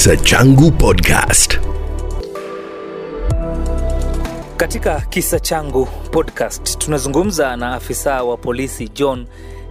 Kisa Changu Podcast. Katika kisa changu podcast tunazungumza na afisa wa polisi John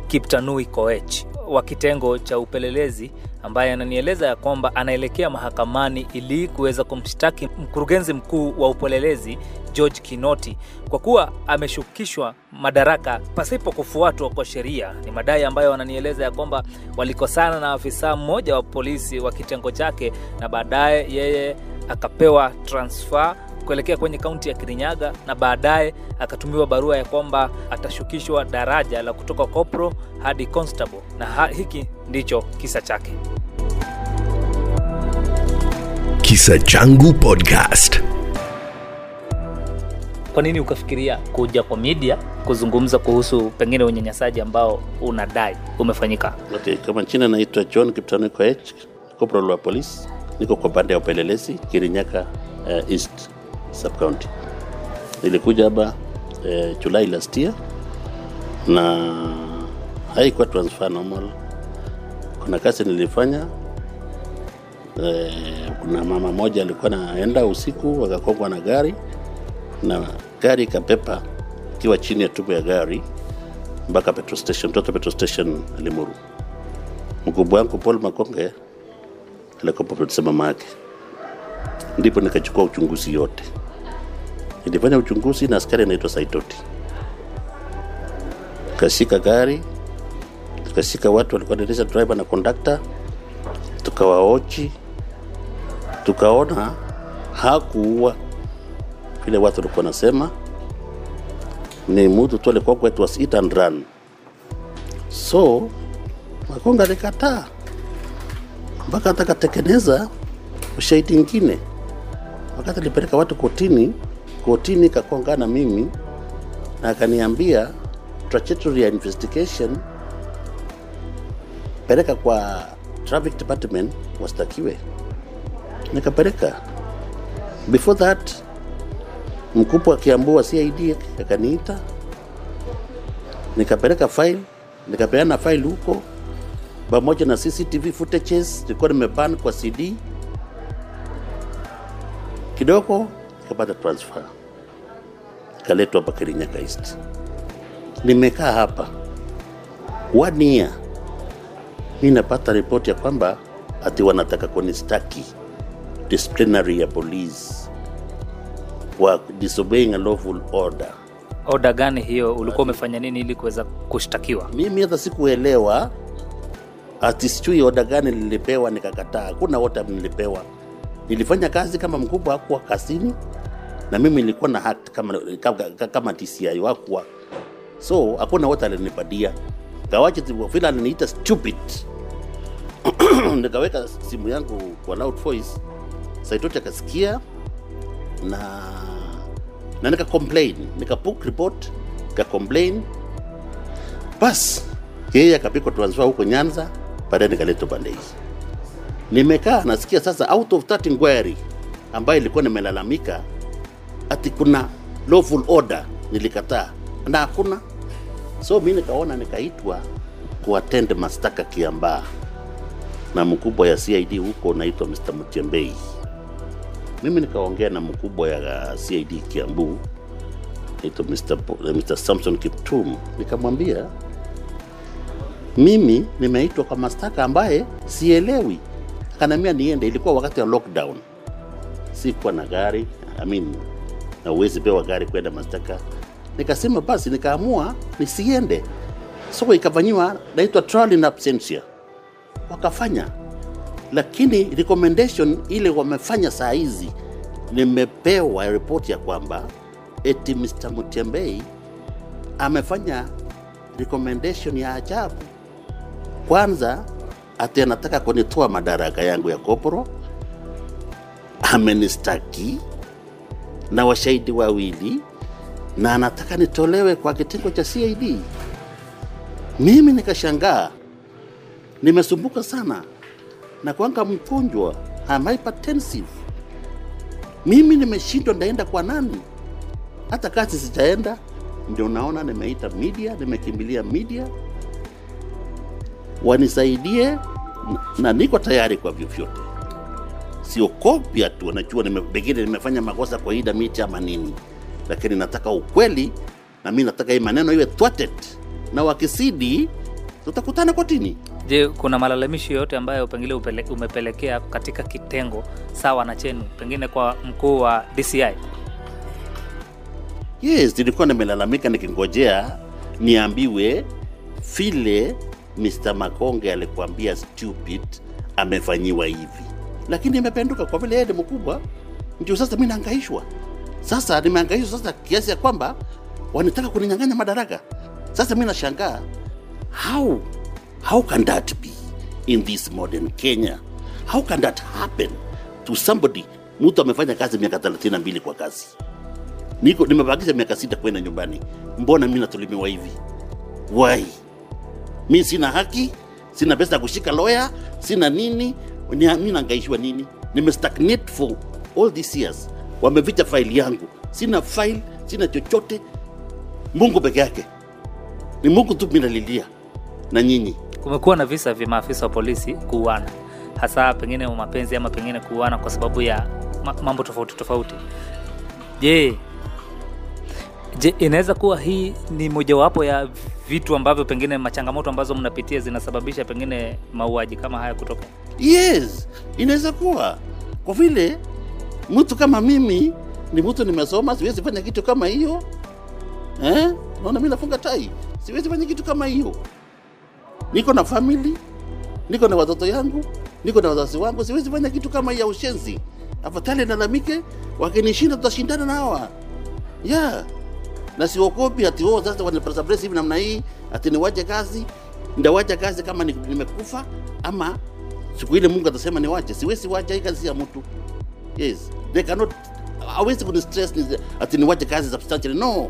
Kiptanui Koech wa kitengo cha upelelezi ambaye ananieleza ya kwamba anaelekea mahakamani ili kuweza kumshtaki mkurugenzi mkuu wa upelelezi George Kinoti kwa kuwa ameshukishwa madaraka pasipo kufuatwa kwa sheria. Ni madai ambayo wananieleza ya kwamba walikosana na afisa mmoja wa polisi wa kitengo chake na baadaye yeye akapewa transfer kuelekea kwenye kaunti ya Kirinyaga na baadaye akatumiwa barua ya kwamba atashukishwa daraja la kutoka kopro hadi constable, na ha, hiki ndicho kisa chake. Kisa Changu Podcast. Kwa nini ukafikiria kuja kwa media kuzungumza kuhusu pengine unyanyasaji ambao unadai umefanyika? Okay, kama china naitwa John Kiptanui Koech, corporal wa polisi, niko kwa pande ya upelelezi Kirinyaga uh, East sub county. Nilikuja hapa eh, July last year na haikuwa transfer normal. Kuna kazi nilifanya eh, kuna mama moja alikuwa naenda usiku akakongwa na gari na gari ikapepa ikiwa chini ya tubu ya gari mpaka petrol station, toto petrol station Limuru. Mkubwa wangu Paul Makonge alikuwa mama yake, ndipo nikachukua uchunguzi yote. Nilifanya uchunguzi na askari anaitwa Saitoti, tukashika gari, tukashika watu walikuwa wanaendesha driver na conductor, tukawaochi, tukaona hakuua vile watu walikuwa nasema ni mtu tu alikuwa it was hit and run. So Makonga alikataa mpaka atakatekeleza ushahidi ingine. Wakati alipeleka watu kotini, kotini kakongana mimi na akaniambia trajectory ya investigation peleka kwa traffic department wastakiwe. Nikapeleka. Before that mkubwa akiambua CID akaniita, nikapeleka file, nikapeana file huko pamoja na CCTV footages nilikuwa nimeban kwa CD kidogo, nikapata transfer, ikaletwa hapa Kirinyaga East. Nimekaa hapa one year, mi napata ripoti ya kwamba ati wanataka kunistaki disciplinary ya polisi wa disobeying a lawful order. Order gani hiyo? Ulikuwa umefanya nini ili kuweza kushtakiwa? Mimi hata sikuelewa ati sijui oda gani nilipewa, nikakataa. Hakuna oda nilipewa. Nilifanya kazi kama mkubwa hakuwa kazini, na mimi nilikuwa na act kama, kama, kama DCI wakuwa, so hakuna oda alinipadia gawache vile aliniita stupid. Nikaweka simu yangu kwa loud voice, Saitoti akasikia. Na na nika complain. Nika book report nika complain. Bas yeye akapikwa transfer huko Nyanza, baadaye nikaletwa Bandei. Nimekaa nasikia sasa, out of that inquiry ambayo ilikuwa nimelalamika ati kuna lawful order, nilikataa na hakuna. So mi nikaona nikaitwa kuattend mastaka Kiambaa na mkubwa ya CID huko naitwa Mr. Mutembei mimi nikaongea na mkubwa ya CID Kiambu naitwa Mr. Mr. Samson Kiptum, nikamwambia mimi nimeitwa kwa mashtaka ambaye sielewi. Akaniambia niende, ilikuwa wakati ya lockdown, sikuwa na gari I mean, na uwezi pewa gari kwenda mashtaka. Nikasema basi, nikaamua nisiende, so ikafanyiwa naitwa trial in absentia, wakafanya lakini recommendation ile wamefanya saa hizi, nimepewa ripoti ya kwamba eti Mr. Mutembei amefanya recommendation ya ajabu. Kwanza ati anataka kunitoa madaraka yangu ya koporo, amenistaki na washahidi wawili, na anataka nitolewe kwa kitengo cha CID. Mimi nikashangaa, nimesumbuka sana na kwanga mgonjwa hypertensive. Mimi nimeshindwa, ndaenda kwa nani? Hata kazi sijaenda, ndio naona nimeita media, nimekimbilia media wanisaidie, na niko tayari kwa vyovyote. Siokopi tu, wanajua nime, pengine nimefanya makosa kwa ida miti ama nini, lakini nataka ukweli, na mi nataka hii maneno iwe thwarted, na wakisidi tutakutana kotini. Je, kuna malalamishi yoyote ambayo pengine umepelekea katika kitengo sawa na chenu, pengine kwa mkuu wa DCI? Yes, nilikuwa nimelalamika nikingojea niambiwe vile Mr. Makonge alikuambia stupid amefanyiwa hivi, lakini imependuka kwa vile yeye ni mkubwa, ndio sasa mi naangaishwa. Sasa nimeangaishwa sasa kiasi ya kwamba wanataka kuninyang'anya madaraka. Sasa mi nashangaa how how can that be in this modern Kenya? How can that happen to somebody? Mtu amefanya kazi miaka 32 kwa kazi niko nimebakisha miaka sita kwenda nyumbani, mbona mi natulimiwa hivi? Why? Mi sina haki, sina pesa ya kushika lawyer, sina nini, ni- mi nangaishwa nini? Nimestagnate for all these years, wameficha faili yangu, sina faili, sina chochote. Mungu peke yake, ni Mungu tu minalilia na nyinyi. Kumekuwa na visa vya maafisa wa polisi kuuana, hasa pengine mapenzi ama pengine kuuana kwa sababu ya mambo tofauti tofauti. Je, je inaweza kuwa hii ni mojawapo ya vitu ambavyo pengine machangamoto ambazo mnapitia zinasababisha pengine mauaji kama haya kutoka? Yes, inaweza kuwa kwa vile mtu kama mimi ni mtu nimesoma, siwezi fanya kitu kama hiyo eh? Naona mimi nafunga tai, siwezi fanya kitu kama hiyo. Niko na family, niko na watoto yangu, niko na wazazi wangu, siwezi fanya kitu kama hiyo ushenzi. Afadhali nalamike, wakinishinda tutashindana na hawa yeah. Na siokopi ati wao sasa wanipressa hivi namna hii ati niwache kazi, ndawacha kazi kama nimekufa ama siku ile Mungu atasema niwache. Siwezi wacha hii kazi ya mtu. Yes, they cannot hawezi kunistress ni ati niwache kazi substantially. No,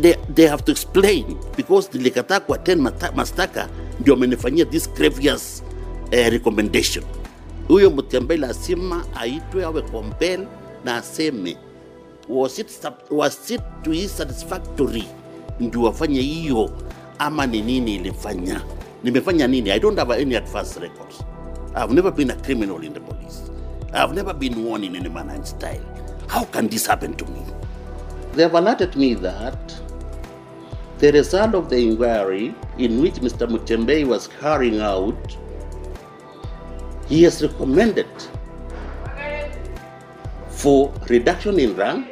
they, they have to explain because nilikataa kuattend mastaka ndio amenifanyia this grievous eh, recommendation. Huyo mtu ambaye lazima aitwe awe compel na aseme was it, was it to his satisfactory ndio afanye hiyo ama ni nini ilifanya nimefanya nini? I don't have any adverse records. I've never been a criminal in the police. I've never been warned in any manner style. How can this happen to me? They have alerted me that the result of the inquiry in which mr mutembei was carrying out he has recommended for reduction in rank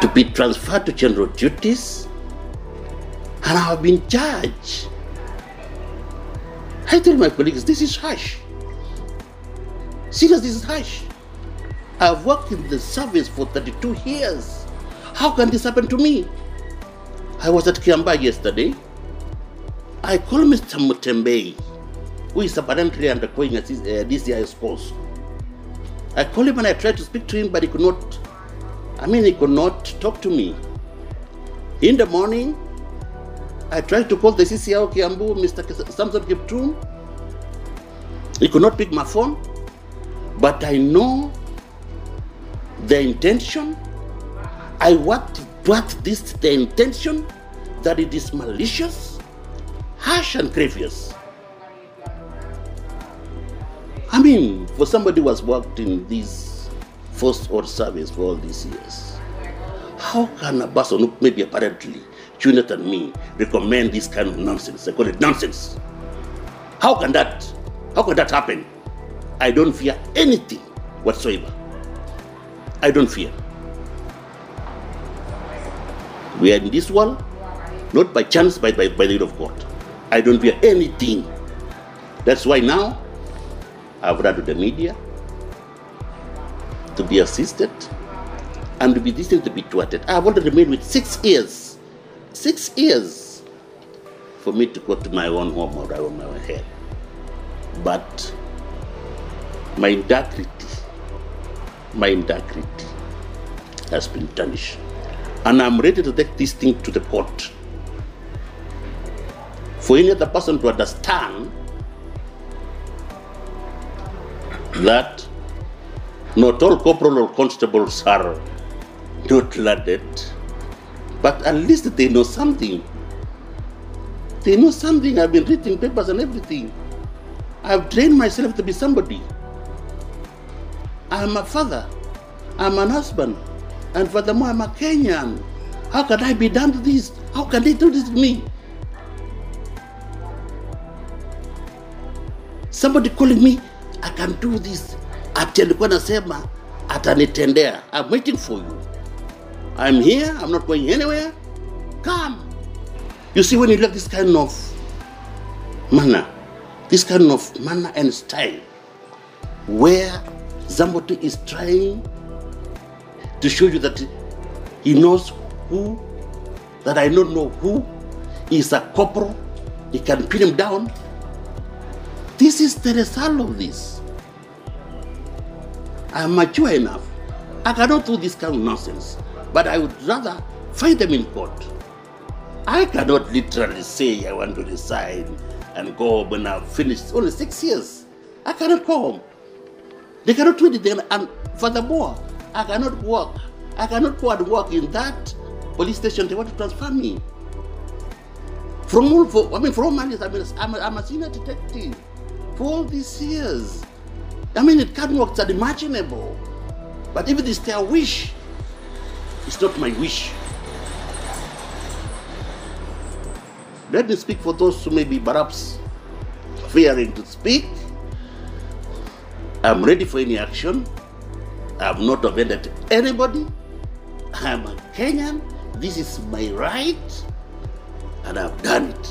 to be transferred to general duties and I have been charged. I told my colleagues, this is harsh. Serious, this is harsh. I've worked in the service for 32 years. How can this happen to me? I was at Kiamba yesterday. I called Mr. Mutembei, who is apparently undergoing a uh, DCI's course. I called him and I tried to speak to him, but he could not. I mean, he could not talk to me. In the morning, I tried to call the CCO Kiambu, Mr. Samson Kiptum. He could not pick my phone, but I know the intention. I want what this the intention that it is malicious, harsh, and grievous. I mean, for somebody who has worked in this force or service for all these years, how can a person maybe apparently junior than me recommend this kind of nonsense? I call it nonsense. How can that? How can that happen? I don't fear anything whatsoever. I don't fear. We are in this world, not by chance, but by, by the will of God. I don't fear anything. That's why now I've run to the media to be assisted and to be thing to be thwarted. I want to remain with six years. Six years for me to go to my own home or on my own head. But my integrity, my integrity has been tarnished. And I'm ready to take this thing to the court. For any other person to understand that not all corporal or constables are not landed, but at least they know something. They know something. I've been reading papers and everything. I've trained myself to be somebody. I'm a father. I'm an husband. And furthermore, I'm a Kenyan. How can I be done to this? How can they do this to me? Somebody calling me, I can do this. Ati alikuwa nasema atanitendea. I'm waiting for you. I'm here. I'm not going anywhere. Come. You see, when you like this kind of manner, this kind of manner and style, where somebody is trying to show you that he knows who, that I don't know who, is a corporal, he can pin him down. This is the result of this. I'm mature enough. I cannot do this kind of nonsense, but I would rather fight them in court. I cannot literally say I want to resign and go when I've finished only six years. I cannot go home. They cannot do anything. And furthermore, I cannot work. I cannot go and work in that police station. They want to transfer me. From all, for, I mean, for all my years, I mean, I'm a, I'm a senior detective for all these years. I mean, it can't work. It's unimaginable. But if it is their wish, it's not my wish. Let me speak for those who may be perhaps fearing to speak. I'm ready for any action. I've not offended anybody. I'm a Kenyan. This is my right. And I've done it.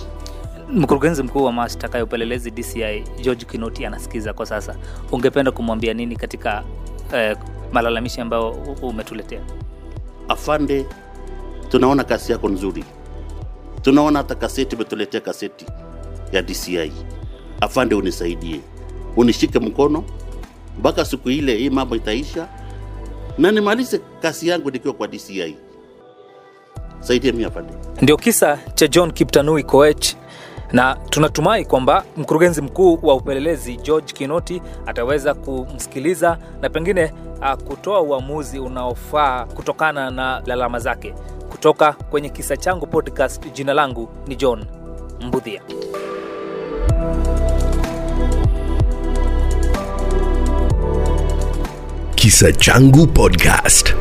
Mkurugenzi mkuu wa mashtaka ya upelelezi DCI George Kinoti anasikiza kwa sasa. Ungependa kumwambia nini katika eh, malalamishi ambayo umetuletea? Afande, tunaona kazi yako nzuri. Tunaona hata kaseti umetuletea kaseti ya DCI. Afande, unisaidie, unishike mkono mpaka siku ile hii mambo itaisha na nimalize kazi yangu nikiwa kwa DCI. Saidia mimi afande. Ndio kisa cha John Kiptanui Koech, na tunatumai kwamba mkurugenzi mkuu wa upelelezi George Kinoti ataweza kumsikiliza na pengine uh, kutoa uamuzi unaofaa kutokana na lalama zake. Kutoka kwenye kisa changu podcast, jina langu ni John Mbudhia. Kisa Changu Podcast.